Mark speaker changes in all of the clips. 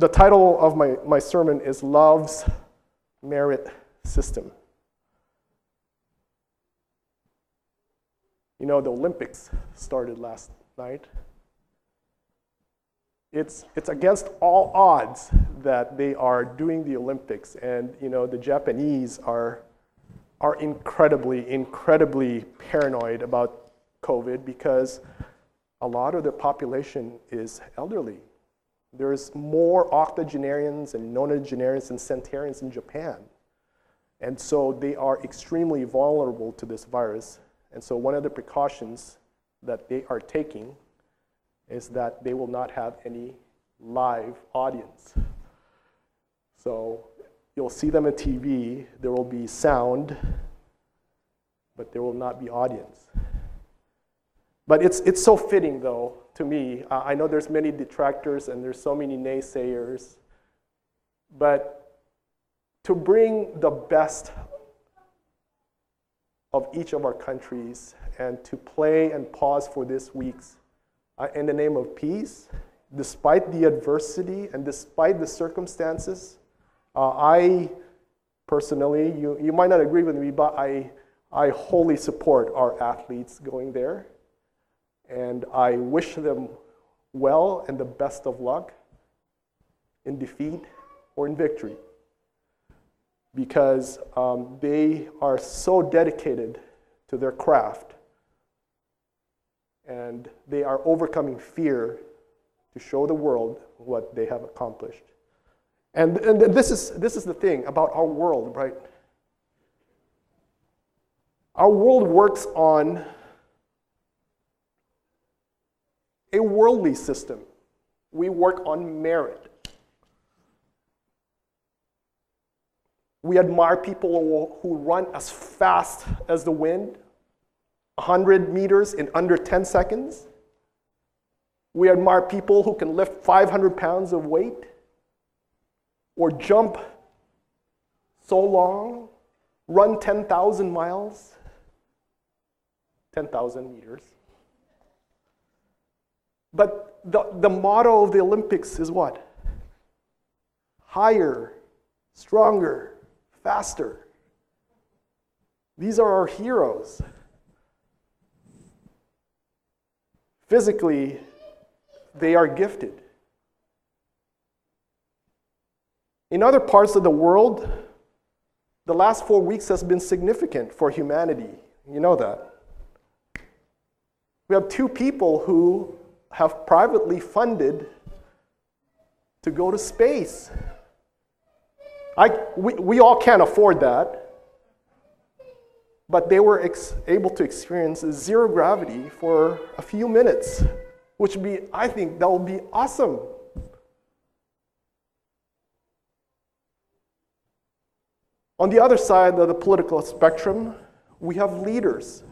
Speaker 1: The title of my, my sermon is Love's Merit System. You know, the Olympics started last night. It's, it's against all odds that they are doing the Olympics, and you know, the Japanese are, are incredibly, incredibly paranoid about COVID because a lot of their population is elderly. There's more octogenarians and nonagenarians and centenarians in Japan. And so they are extremely vulnerable to this virus. And so one of the precautions that they are taking is that they will not have any live audience. So you'll see them on TV, there will be sound, but there will not be audience. But it's, it's so fitting, though, to me. Uh, I know there's many detractors and there's so many naysayers, but to bring the best of each of our countries and to play and pause for this week's uh, in the name of peace, despite the adversity and despite the circumstances. Uh, I personally, you, you might not agree with me, but I, I wholly support our athletes going there. And I wish them well and the best of luck in defeat or in victory because um, they are so dedicated to their craft and they are overcoming fear to show the world what they have accomplished. And, and this, is, this is the thing about our world, right? Our world works on a worldly system. We work on merit. We admire people who run as fast as the wind, 100 meters in under 10 seconds. We admire people who can lift 500 pounds of weight or jump so long, run 10,000 miles, 10,000 meters. But the, the motto of the Olympics is what? Higher, stronger, faster. These are our heroes. Physically, they are gifted. In other parts of the world, the last four weeks has been significant for humanity. You know that. We have two people who have privately funded to go to space. I, we, we all can't afford that. But they were ex- able to experience zero gravity for a few minutes, which would be, I think, that would be awesome. On the other side of the political spectrum, we have leaders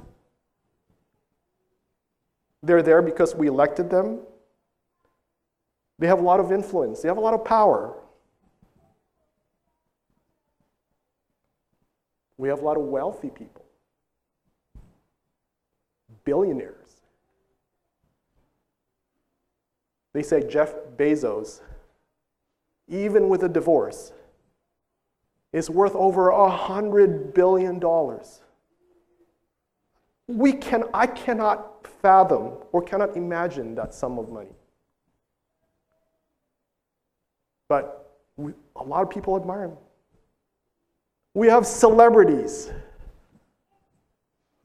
Speaker 1: they're there because we elected them. They have a lot of influence, they have a lot of power. We have a lot of wealthy people, billionaires. They say Jeff Bezos, even with a divorce, is worth over a hundred billion dollars. We can, I cannot fathom or cannot imagine that sum of money. But we, a lot of people admire him. We have celebrities.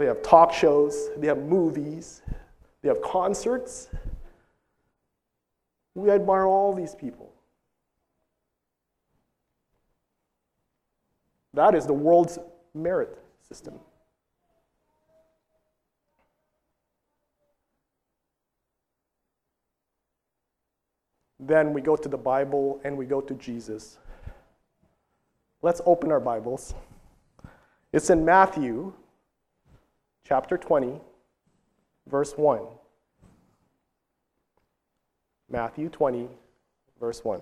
Speaker 1: They have talk shows, they have movies, they have concerts. We admire all these people. That is the world's merit system. Then we go to the Bible and we go to Jesus. Let's open our Bibles. It's in Matthew chapter 20, verse 1. Matthew 20, verse 1.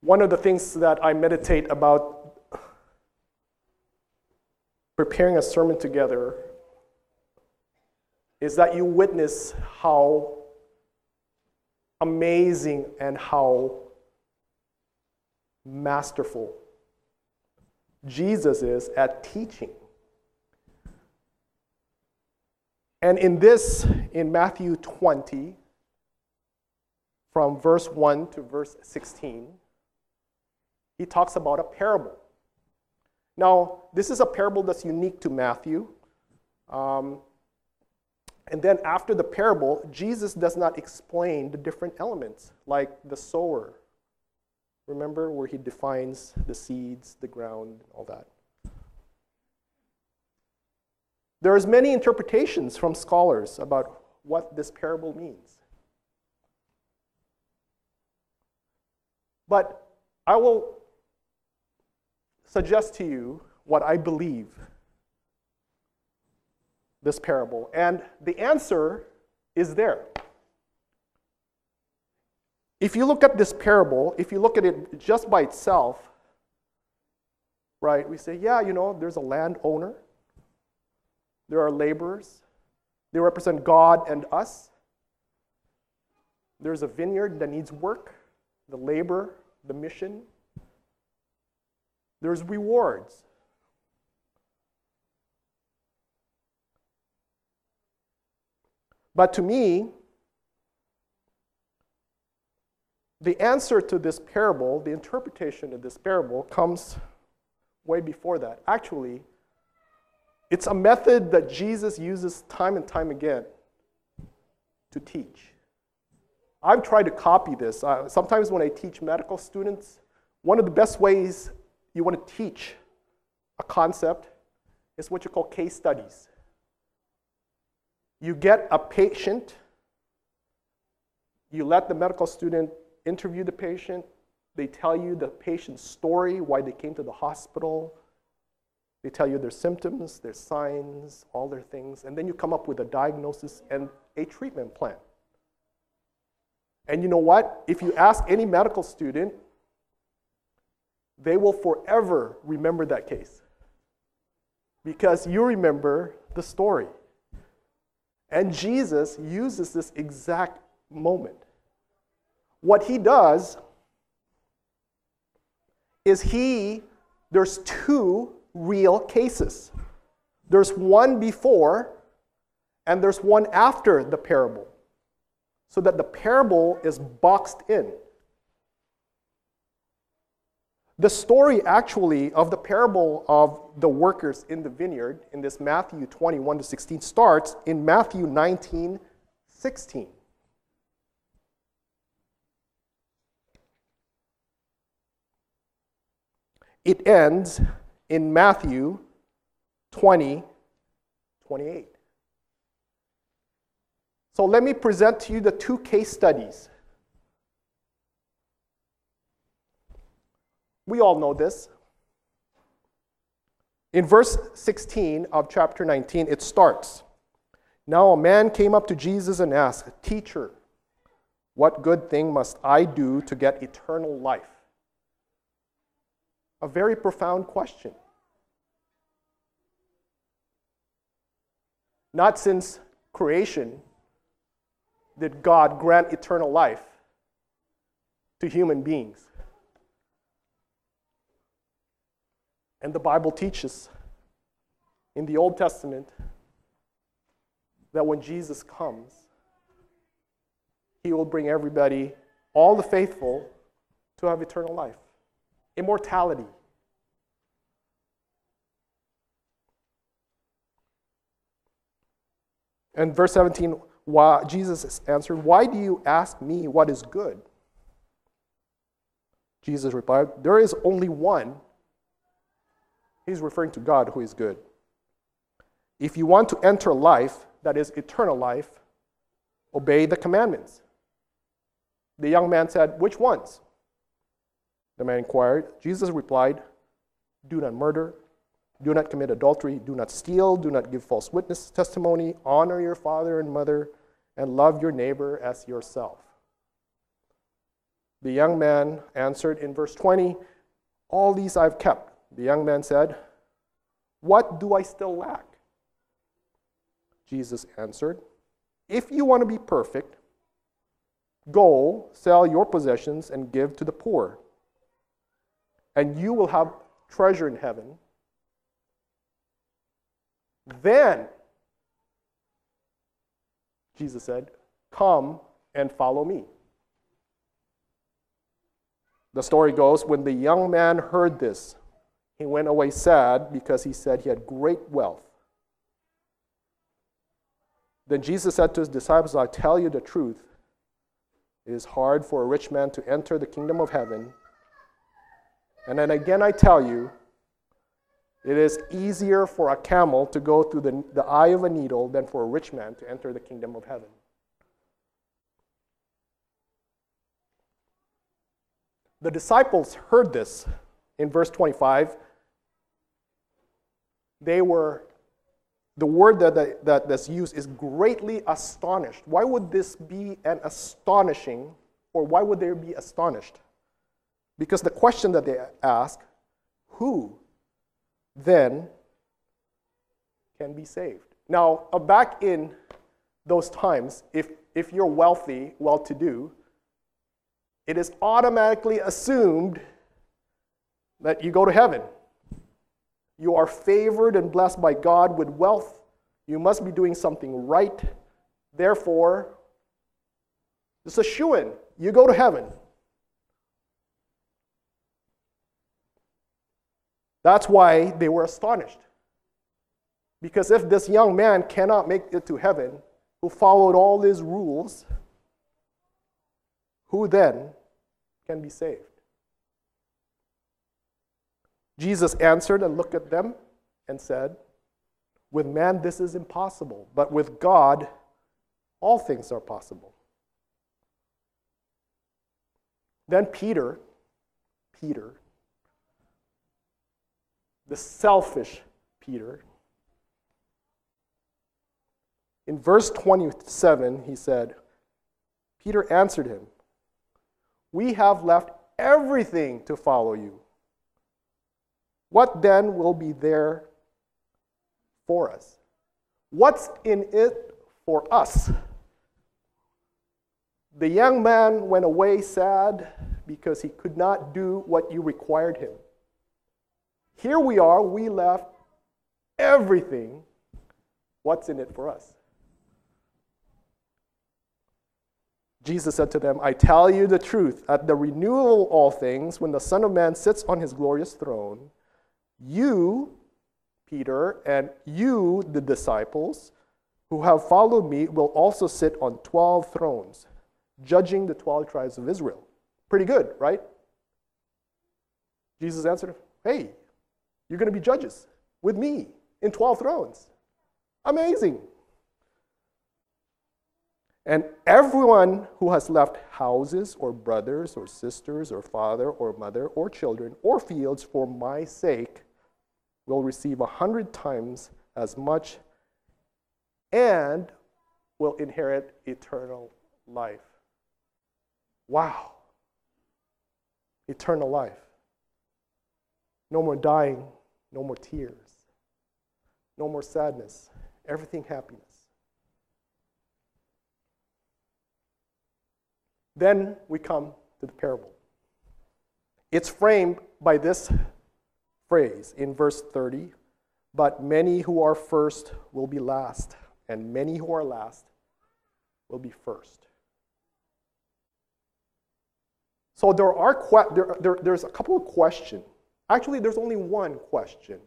Speaker 1: One of the things that I meditate about preparing a sermon together is that you witness how amazing and how masterful Jesus is at teaching. And in this, in Matthew 20, from verse 1 to verse 16, he talks about a parable. Now, this is a parable that's unique to Matthew. Um, and then after the parable, Jesus does not explain the different elements, like the sower. Remember where he defines the seeds, the ground, all that. There's many interpretations from scholars about what this parable means. But I will suggest to you what I believe this parable. And the answer is there. If you look at this parable, if you look at it just by itself, right, we say, yeah, you know, there's a landowner, there are laborers, they represent God and us. There's a vineyard that needs work, the labor, the mission. There's rewards. But to me, the answer to this parable, the interpretation of this parable, comes way before that. Actually, it's a method that Jesus uses time and time again to teach. I've tried to copy this. Uh, sometimes when I teach medical students, one of the best ways you want to teach a concept is what you call case studies. You get a patient, you let the medical student interview the patient, they tell you the patient's story, why they came to the hospital, they tell you their symptoms, their signs, all their things, and then you come up with a diagnosis and a treatment plan. And you know what? If you ask any medical student, they will forever remember that case because you remember the story. And Jesus uses this exact moment. What he does is he, there's two real cases. There's one before and there's one after the parable. So that the parable is boxed in. The story, actually, of the parable of the workers in the vineyard in this Matthew 21 to 16 starts in Matthew 19 16. It ends in Matthew 20 28. So let me present to you the two case studies We all know this. In verse 16 of chapter 19, it starts Now a man came up to Jesus and asked, Teacher, what good thing must I do to get eternal life? A very profound question. Not since creation did God grant eternal life to human beings. And the Bible teaches in the Old Testament that when Jesus comes, he will bring everybody, all the faithful, to have eternal life, immortality. And verse 17, why, Jesus answered, Why do you ask me what is good? Jesus replied, There is only one He's referring to God who is good. If you want to enter life, that is eternal life, obey the commandments. The young man said, Which ones? The man inquired. Jesus replied, Do not murder, do not commit adultery, do not steal, do not give false witness testimony, honor your father and mother, and love your neighbor as yourself. The young man answered in verse 20, All these I've kept. The young man said, What do I still lack? Jesus answered, If you want to be perfect, go sell your possessions and give to the poor, and you will have treasure in heaven. Then, Jesus said, Come and follow me. The story goes when the young man heard this, he went away sad because he said he had great wealth. Then Jesus said to his disciples, I tell you the truth. It is hard for a rich man to enter the kingdom of heaven. And then again, I tell you, it is easier for a camel to go through the, the eye of a needle than for a rich man to enter the kingdom of heaven. The disciples heard this in verse 25. They were, the word that, that, that that's used is greatly astonished. Why would this be an astonishing, or why would they be astonished? Because the question that they ask, who then can be saved? Now, uh, back in those times, if, if you're wealthy, well to do, it is automatically assumed that you go to heaven. You are favored and blessed by God with wealth. You must be doing something right. Therefore, it's a shoo in. You go to heaven. That's why they were astonished. Because if this young man cannot make it to heaven, who followed all these rules, who then can be saved? Jesus answered and looked at them and said, With man this is impossible, but with God all things are possible. Then Peter, Peter, the selfish Peter, in verse 27, he said, Peter answered him, we have left everything to follow you. What then will be there for us? What's in it for us? The young man went away sad because he could not do what you required him. Here we are, we left everything. What's in it for us? Jesus said to them, I tell you the truth, at the renewal of all things, when the Son of Man sits on his glorious throne, you, Peter, and you, the disciples, who have followed me, will also sit on 12 thrones, judging the 12 tribes of Israel. Pretty good, right? Jesus answered, Hey, you're going to be judges with me in 12 thrones. Amazing. And everyone who has left houses or brothers or sisters or father or mother or children or fields for my sake will receive a hundred times as much and will inherit eternal life. Wow. Eternal life. No more dying, no more tears, no more sadness, everything happiness. Then we come to the parable. It's framed by this phrase in verse 30 But many who are first will be last, and many who are last will be first. So there are que- there, there, there's a couple of questions. Actually, there's only one question.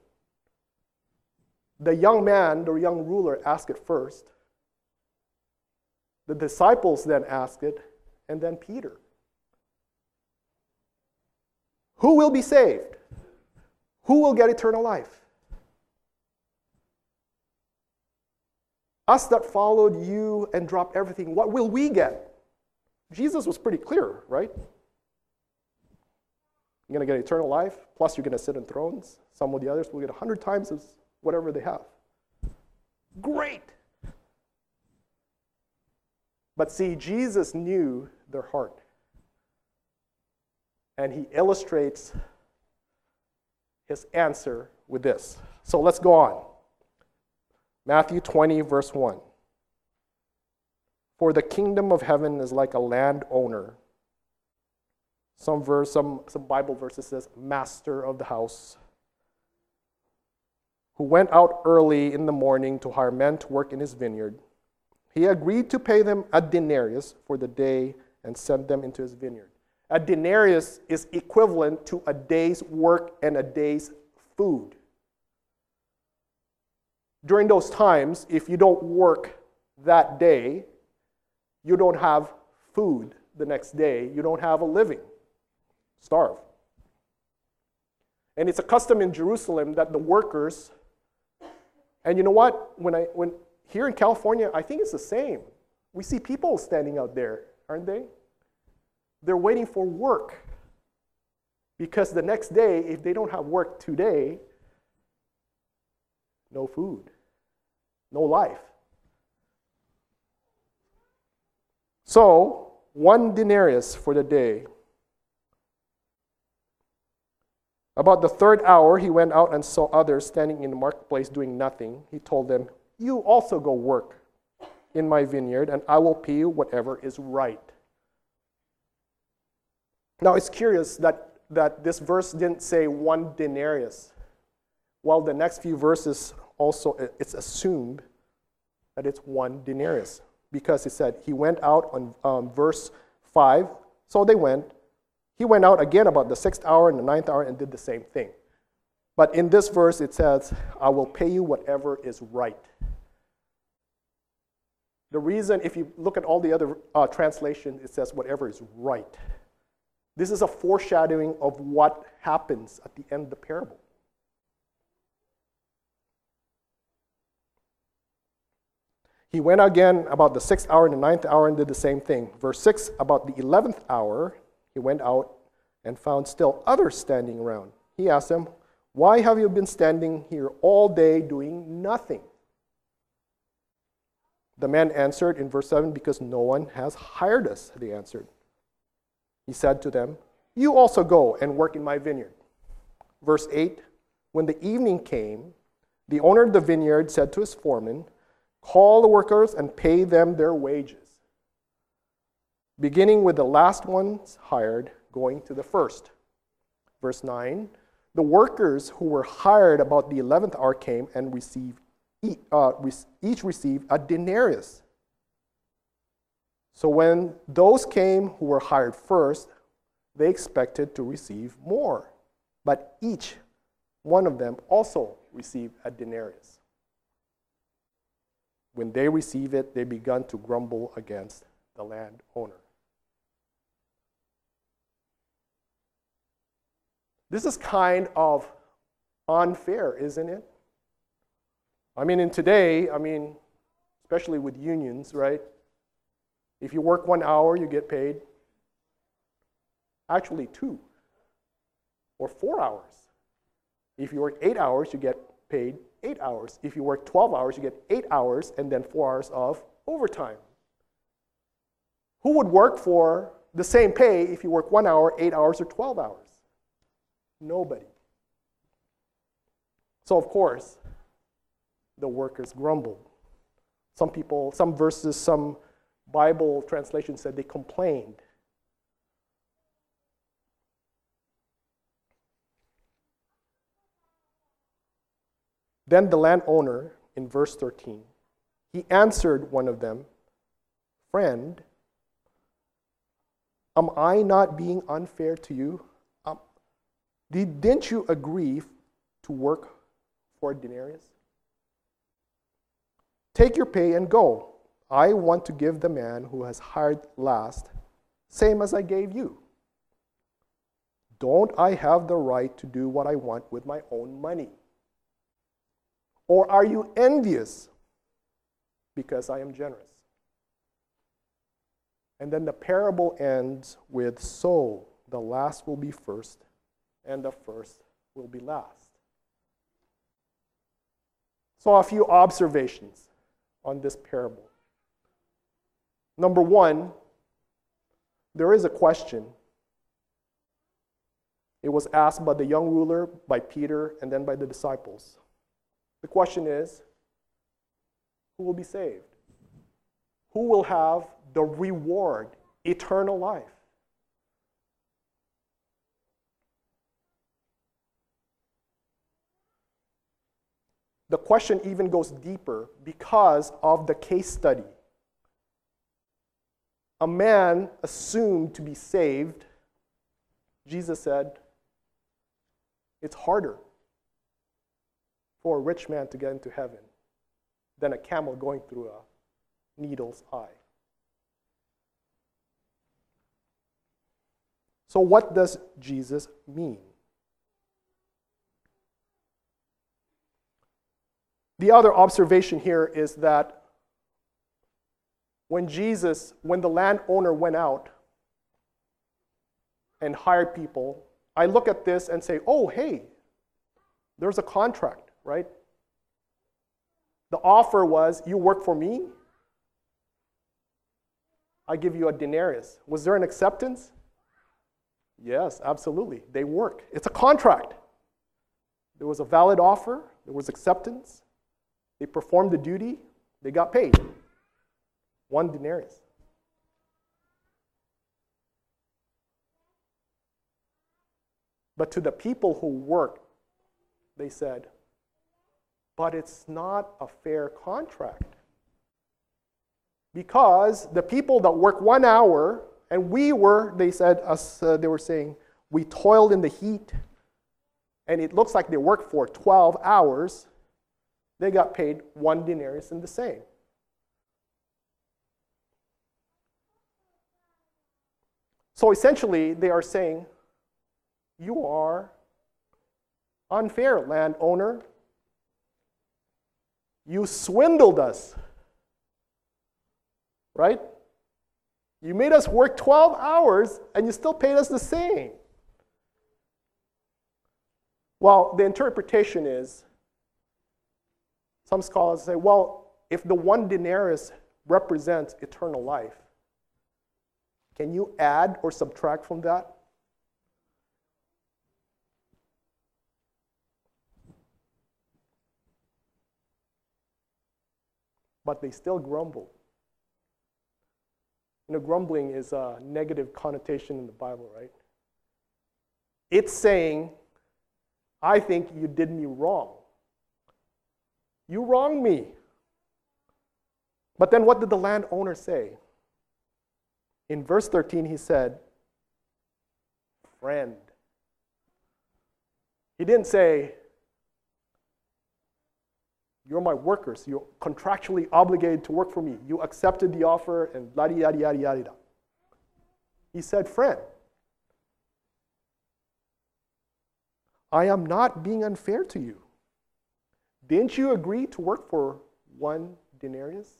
Speaker 1: The young man, the young ruler, asked it first. The disciples then asked it, and then Peter. Who will be saved? Who will get eternal life? Us that followed you and dropped everything, what will we get? Jesus was pretty clear, right? You're going to get eternal life, plus you're going to sit in thrones. Some of the others will get 100 times as whatever they have. Great! But see, Jesus knew their heart. And he illustrates his answer with this. So let's go on. Matthew 20, verse 1. For the kingdom of heaven is like a landowner. Some verse, some, some Bible verses says, master of the house, who went out early in the morning to hire men to work in his vineyard. He agreed to pay them a denarius for the day and sent them into his vineyard. A denarius is equivalent to a day's work and a day's food. During those times, if you don't work that day, you don't have food the next day, you don't have a living. Starve. And it's a custom in Jerusalem that the workers, and you know what? When I when here in California, I think it's the same. We see people standing out there, aren't they? They're waiting for work. Because the next day, if they don't have work today, no food, no life. So, one denarius for the day. About the third hour, he went out and saw others standing in the marketplace doing nothing. He told them, You also go work in my vineyard, and I will pay you whatever is right. Now, it's curious that, that this verse didn't say one denarius. While the next few verses also, it's assumed that it's one denarius because he said he went out on um, verse 5. So they went. He went out again about the sixth hour and the ninth hour and did the same thing. But in this verse, it says, I will pay you whatever is right. The reason, if you look at all the other uh, translations, it says whatever is right. This is a foreshadowing of what happens at the end of the parable. He went again about the sixth hour and the ninth hour and did the same thing. Verse 6 About the eleventh hour, he went out and found still others standing around. He asked them, Why have you been standing here all day doing nothing? The man answered in verse 7 Because no one has hired us, they answered. He said to them, You also go and work in my vineyard. Verse 8 When the evening came, the owner of the vineyard said to his foreman, Call the workers and pay them their wages, beginning with the last ones hired, going to the first. Verse 9 The workers who were hired about the eleventh hour came and received, uh, each received a denarius. So when those came who were hired first, they expected to receive more. But each one of them also received a denarius. When they receive it, they began to grumble against the landowner. This is kind of unfair, isn't it? I mean, in today, I mean, especially with unions, right? If you work one hour, you get paid actually two or four hours. If you work eight hours, you get paid eight hours. If you work 12 hours, you get eight hours and then four hours of overtime. Who would work for the same pay if you work one hour, eight hours, or 12 hours? Nobody. So, of course, the workers grumbled. Some people, some verses, some Bible translation said they complained. Then the landowner, in verse 13, he answered one of them, Friend, am I not being unfair to you? Um, didn't you agree to work for a denarius? Take your pay and go. I want to give the man who has hired last, same as I gave you. Don't I have the right to do what I want with my own money? Or are you envious because I am generous? And then the parable ends with So the last will be first, and the first will be last. So, a few observations on this parable. Number one, there is a question. It was asked by the young ruler, by Peter, and then by the disciples. The question is who will be saved? who will have the reward, eternal life. The question even goes deeper because of the case study. A man assumed to be saved, Jesus said, it's harder for a rich man to get into heaven than a camel going through a needle's eye. So, what does Jesus mean? The other observation here is that when Jesus, when the landowner went out and hired people, I look at this and say, oh, hey, there's a contract, right? The offer was, you work for me, I give you a denarius. Was there an acceptance? Yes, absolutely. They work. It's a contract. There was a valid offer, there was acceptance. They performed the duty, they got paid. One denarius. But to the people who worked, they said, but it's not a fair contract. Because the people that work one hour, and we were, they said, us, uh, they were saying, we toiled in the heat, and it looks like they worked for 12 hours, they got paid one denarius and the same. So essentially, they are saying, You are unfair, landowner. You swindled us. Right? You made us work 12 hours and you still paid us the same. Well, the interpretation is some scholars say, well, if the one denarius represents eternal life, can you add or subtract from that? But they still grumble. You know, grumbling is a negative connotation in the Bible, right? It's saying, I think you did me wrong. You wronged me. But then what did the landowner say? In verse 13, he said, Friend. He didn't say, You're my workers. You're contractually obligated to work for me. You accepted the offer and yada, yada, yada, yada. He said, Friend. I am not being unfair to you. Didn't you agree to work for one denarius?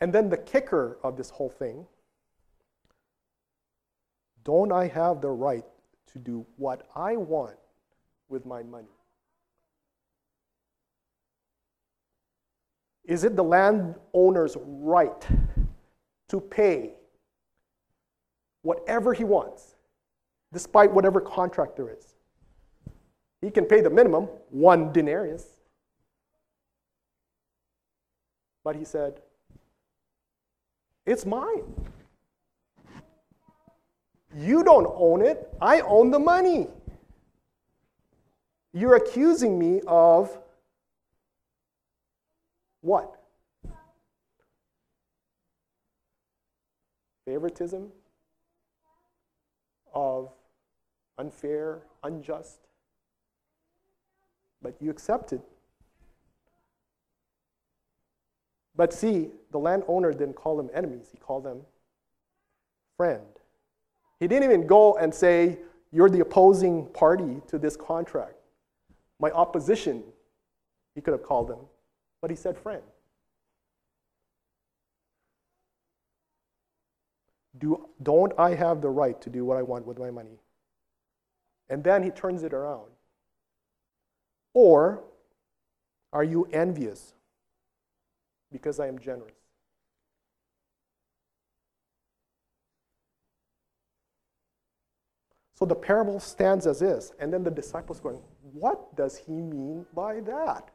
Speaker 1: And then the kicker of this whole thing don't I have the right to do what I want with my money? Is it the landowner's right to pay whatever he wants, despite whatever contract there is? He can pay the minimum, one denarius. But he said, It's mine. You don't own it, I own the money. You're accusing me of what? Favoritism? Of unfair, unjust? but you accepted. But see, the landowner didn't call them enemies, he called them friend. He didn't even go and say, You're the opposing party to this contract. My opposition, he could have called them, but he said friend. Do, don't I have the right to do what I want with my money? And then he turns it around. Or are you envious because I am generous? So the parable stands as is, and then the disciples going, What does he mean by that?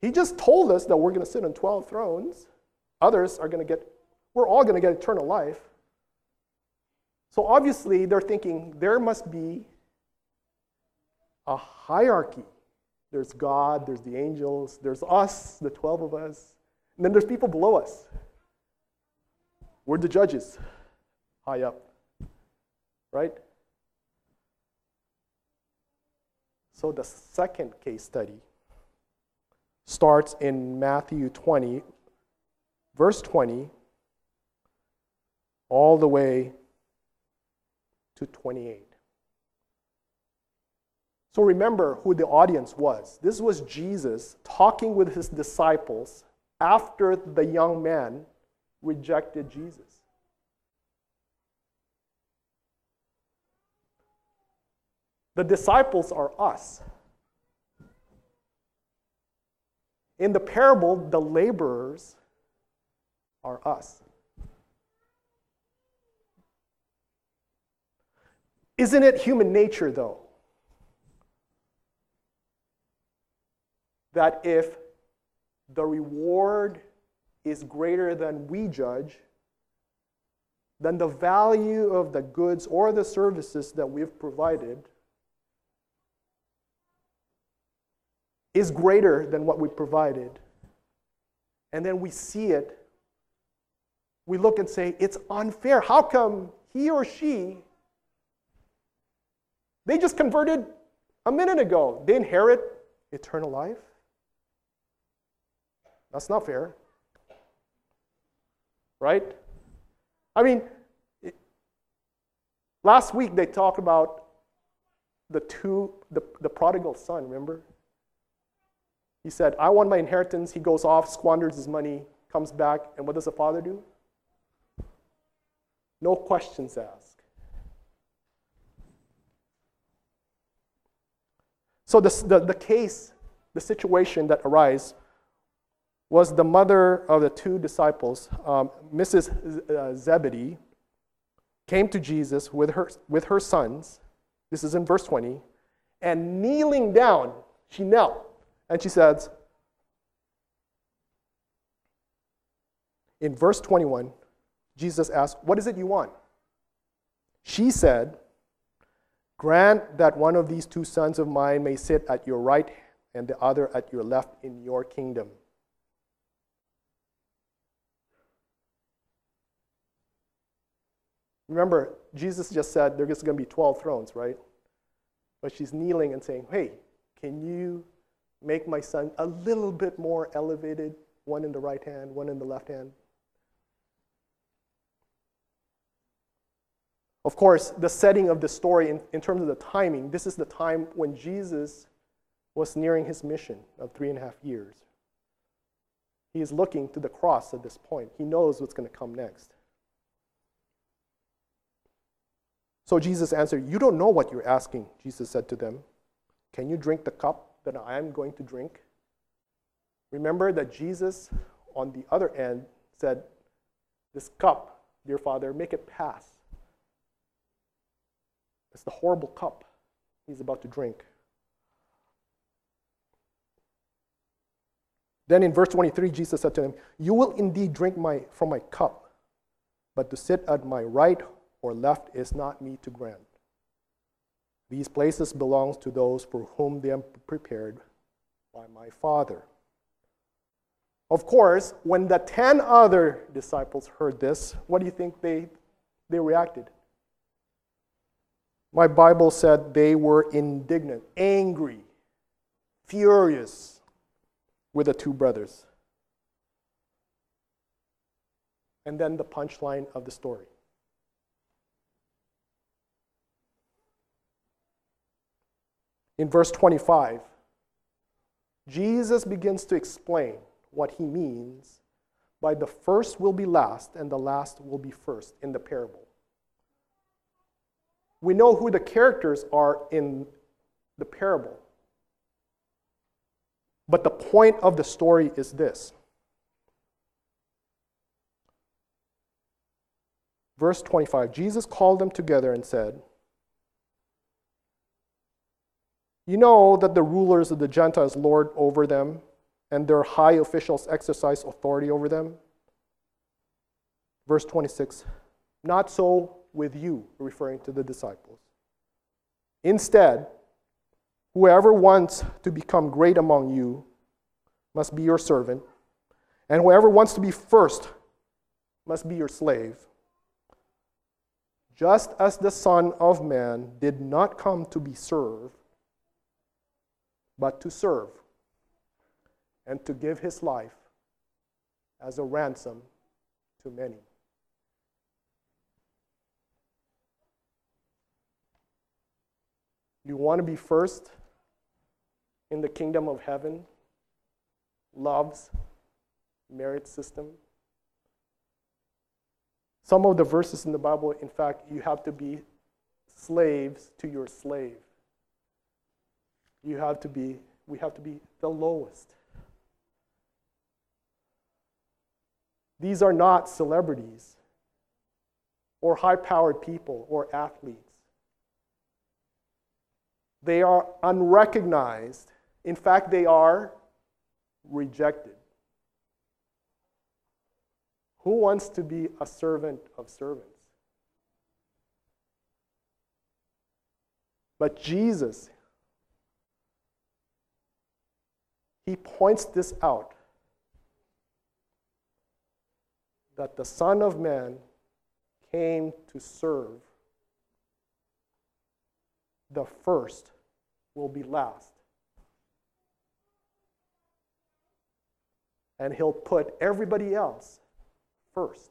Speaker 1: He just told us that we're going to sit on 12 thrones. Others are going to get, we're all going to get eternal life. So obviously, they're thinking there must be a hierarchy. There's God, there's the angels, there's us, the 12 of us, and then there's people below us. We're the judges, high up. Right? So the second case study starts in Matthew 20, verse 20, all the way to 28. So remember who the audience was. This was Jesus talking with his disciples after the young man rejected Jesus. The disciples are us. In the parable, the laborers are us. Isn't it human nature, though, that if the reward is greater than we judge, then the value of the goods or the services that we've provided is greater than what we provided. And then we see it, we look and say, it's unfair. How come he or she, they just converted a minute ago? They inherit eternal life? That's not fair. Right? I mean, last week they talked about the two, the, the prodigal son, remember? He said, I want my inheritance. He goes off, squanders his money, comes back, and what does the father do? No questions asked. So the, the, the case, the situation that arose was the mother of the two disciples, um, Mrs. Uh, Zebedee, came to Jesus with her, with her sons. This is in verse 20. And kneeling down, she knelt and she says, in verse 21, Jesus asked, What is it you want? She said, Grant that one of these two sons of mine may sit at your right and the other at your left in your kingdom. Remember, Jesus just said there's going to be 12 thrones, right? But she's kneeling and saying, Hey, can you make my son a little bit more elevated, one in the right hand, one in the left hand. Of course, the setting of the story in, in terms of the timing, this is the time when Jesus was nearing his mission of three and a half years. He is looking to the cross at this point. He knows what's going to come next. So Jesus answered, You don't know what you're asking, Jesus said to them. Can you drink the cup that I am going to drink. Remember that Jesus, on the other end, said, This cup, dear Father, make it pass. It's the horrible cup he's about to drink. Then in verse 23, Jesus said to him, You will indeed drink my, from my cup, but to sit at my right or left is not me to grant. These places belong to those for whom they are prepared by my Father. Of course, when the 10 other disciples heard this, what do you think they, they reacted? My Bible said they were indignant, angry, furious with the two brothers. And then the punchline of the story. In verse 25, Jesus begins to explain what he means by the first will be last and the last will be first in the parable. We know who the characters are in the parable. But the point of the story is this. Verse 25 Jesus called them together and said, You know that the rulers of the Gentiles lord over them, and their high officials exercise authority over them. Verse 26 Not so with you, referring to the disciples. Instead, whoever wants to become great among you must be your servant, and whoever wants to be first must be your slave. Just as the Son of Man did not come to be served, but to serve, and to give his life as a ransom to many. You want to be first in the kingdom of heaven? Love's merit system. Some of the verses in the Bible, in fact, you have to be slaves to your slave. You have to be, we have to be the lowest. These are not celebrities or high powered people or athletes. They are unrecognized. In fact, they are rejected. Who wants to be a servant of servants? But Jesus, he points this out that the Son of Man came to serve. The first will be last. And he'll put everybody else first,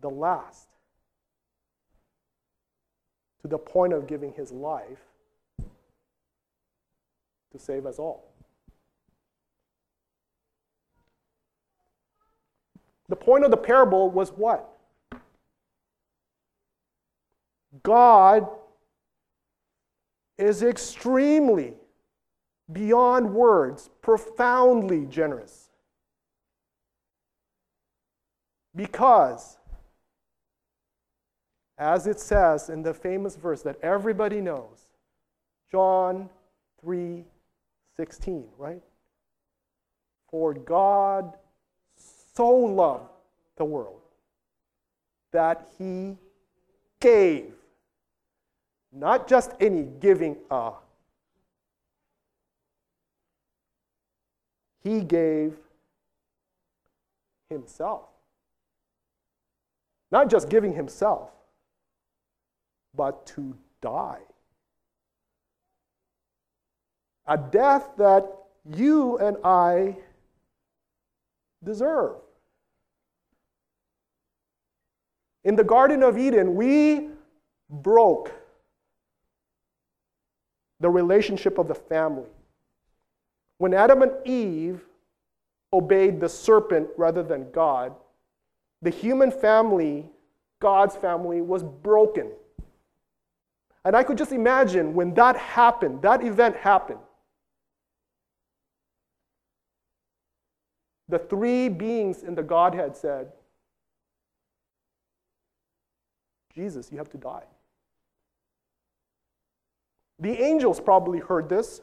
Speaker 1: the last, to the point of giving his life to save us all. The point of the parable was what? God is extremely, beyond words, profoundly generous. Because, as it says in the famous verse that everybody knows, John 3 16, right? For God so loved the world that he gave, not just any giving a, he gave himself. Not just giving himself, but to die. A death that you and I deserve. In the Garden of Eden, we broke the relationship of the family. When Adam and Eve obeyed the serpent rather than God, the human family, God's family, was broken. And I could just imagine when that happened, that event happened, the three beings in the Godhead said, Jesus, you have to die. The angels probably heard this.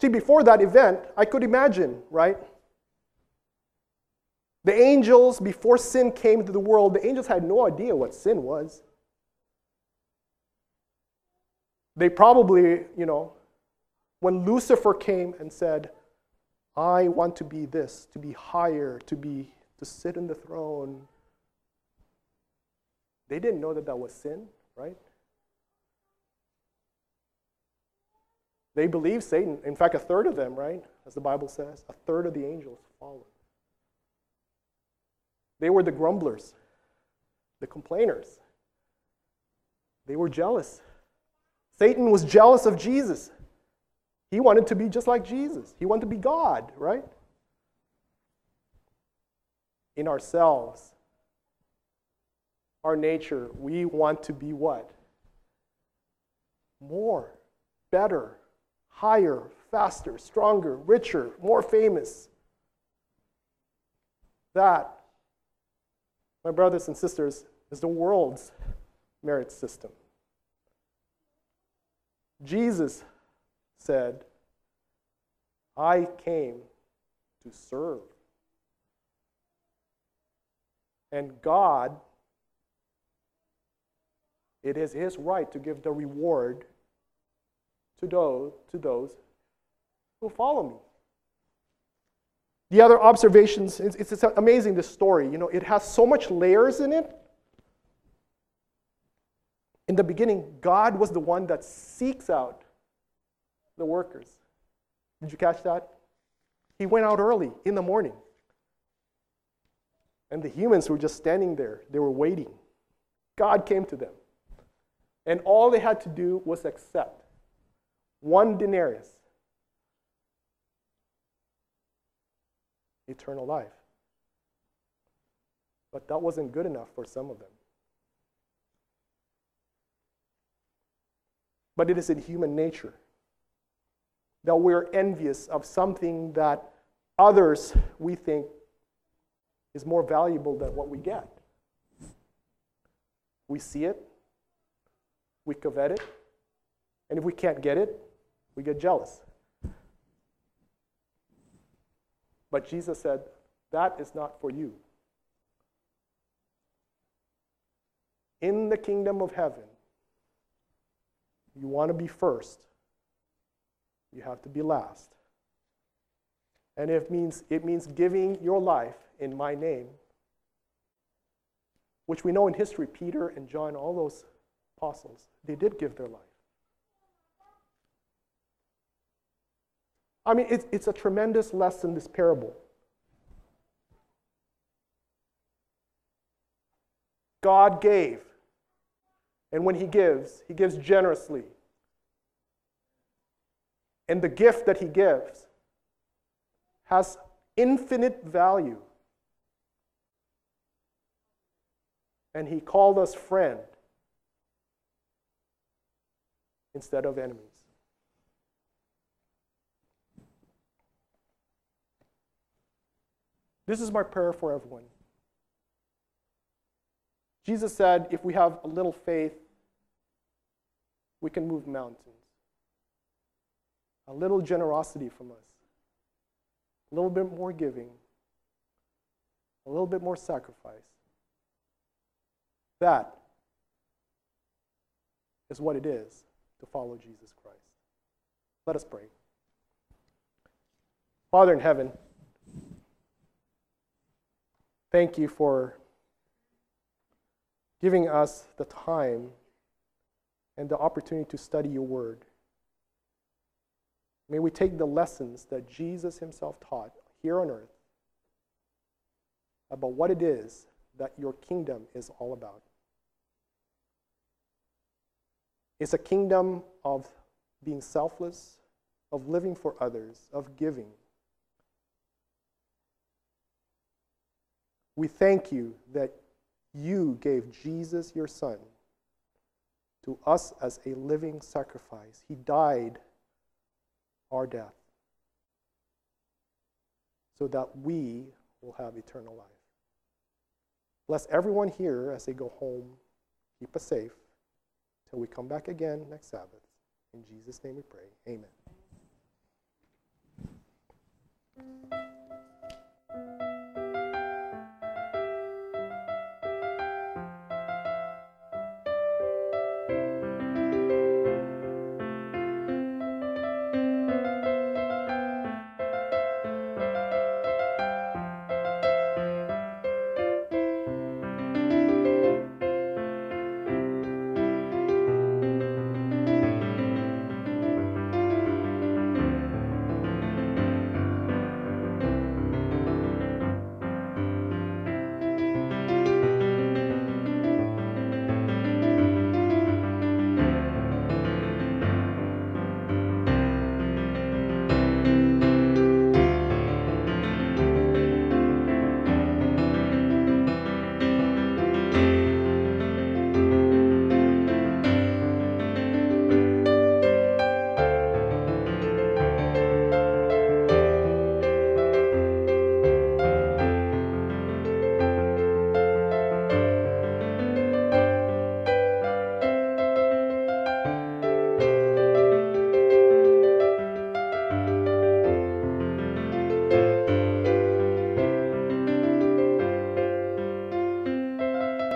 Speaker 1: See, before that event, I could imagine, right? The angels, before sin came into the world, the angels had no idea what sin was. They probably, you know, when Lucifer came and said, I want to be this, to be higher, to be to sit in the throne. They didn't know that that was sin, right? They believed Satan. In fact, a third of them, right? As the Bible says, a third of the angels followed. They were the grumblers, the complainers. They were jealous. Satan was jealous of Jesus. He wanted to be just like Jesus, he wanted to be God, right? In ourselves, our nature, we want to be what? More, better, higher, faster, stronger, richer, more famous. That my brothers and sisters, is the world's merit system. Jesus said, I came to serve. And God, it is His right to give the reward to those, to those who follow me. The other observations, it's, it's amazing this story. You know, it has so much layers in it. In the beginning, God was the one that seeks out the workers. Did you catch that? He went out early in the morning. And the humans were just standing there, they were waiting. God came to them. And all they had to do was accept one denarius eternal life. But that wasn't good enough for some of them. But it is in human nature that we're envious of something that others we think is more valuable than what we get. We see it, we covet it, and if we can't get it, we get jealous. But Jesus said, That is not for you. In the kingdom of heaven, you want to be first, you have to be last. And it means, it means giving your life in my name, which we know in history, Peter and John, all those apostles, they did give their life. I mean, it's, it's a tremendous lesson, this parable. God gave. And when He gives, He gives generously. And the gift that He gives has infinite value. And He called us friend instead of enemies. This is my prayer for everyone. Jesus said, if we have a little faith, we can move mountains. A little generosity from us, a little bit more giving, a little bit more sacrifice. That is what it is to follow Jesus Christ. Let us pray. Father in heaven, thank you for giving us the time and the opportunity to study your word. May we take the lessons that Jesus himself taught here on earth about what it is that your kingdom is all about. It's a kingdom of being selfless, of living for others, of giving. We thank you that you gave Jesus, your Son, to us as a living sacrifice. He died our death so that we will have eternal life. Bless everyone here as they go home. Keep us safe till we come back again next Sabbath. In Jesus' name we pray. Amen.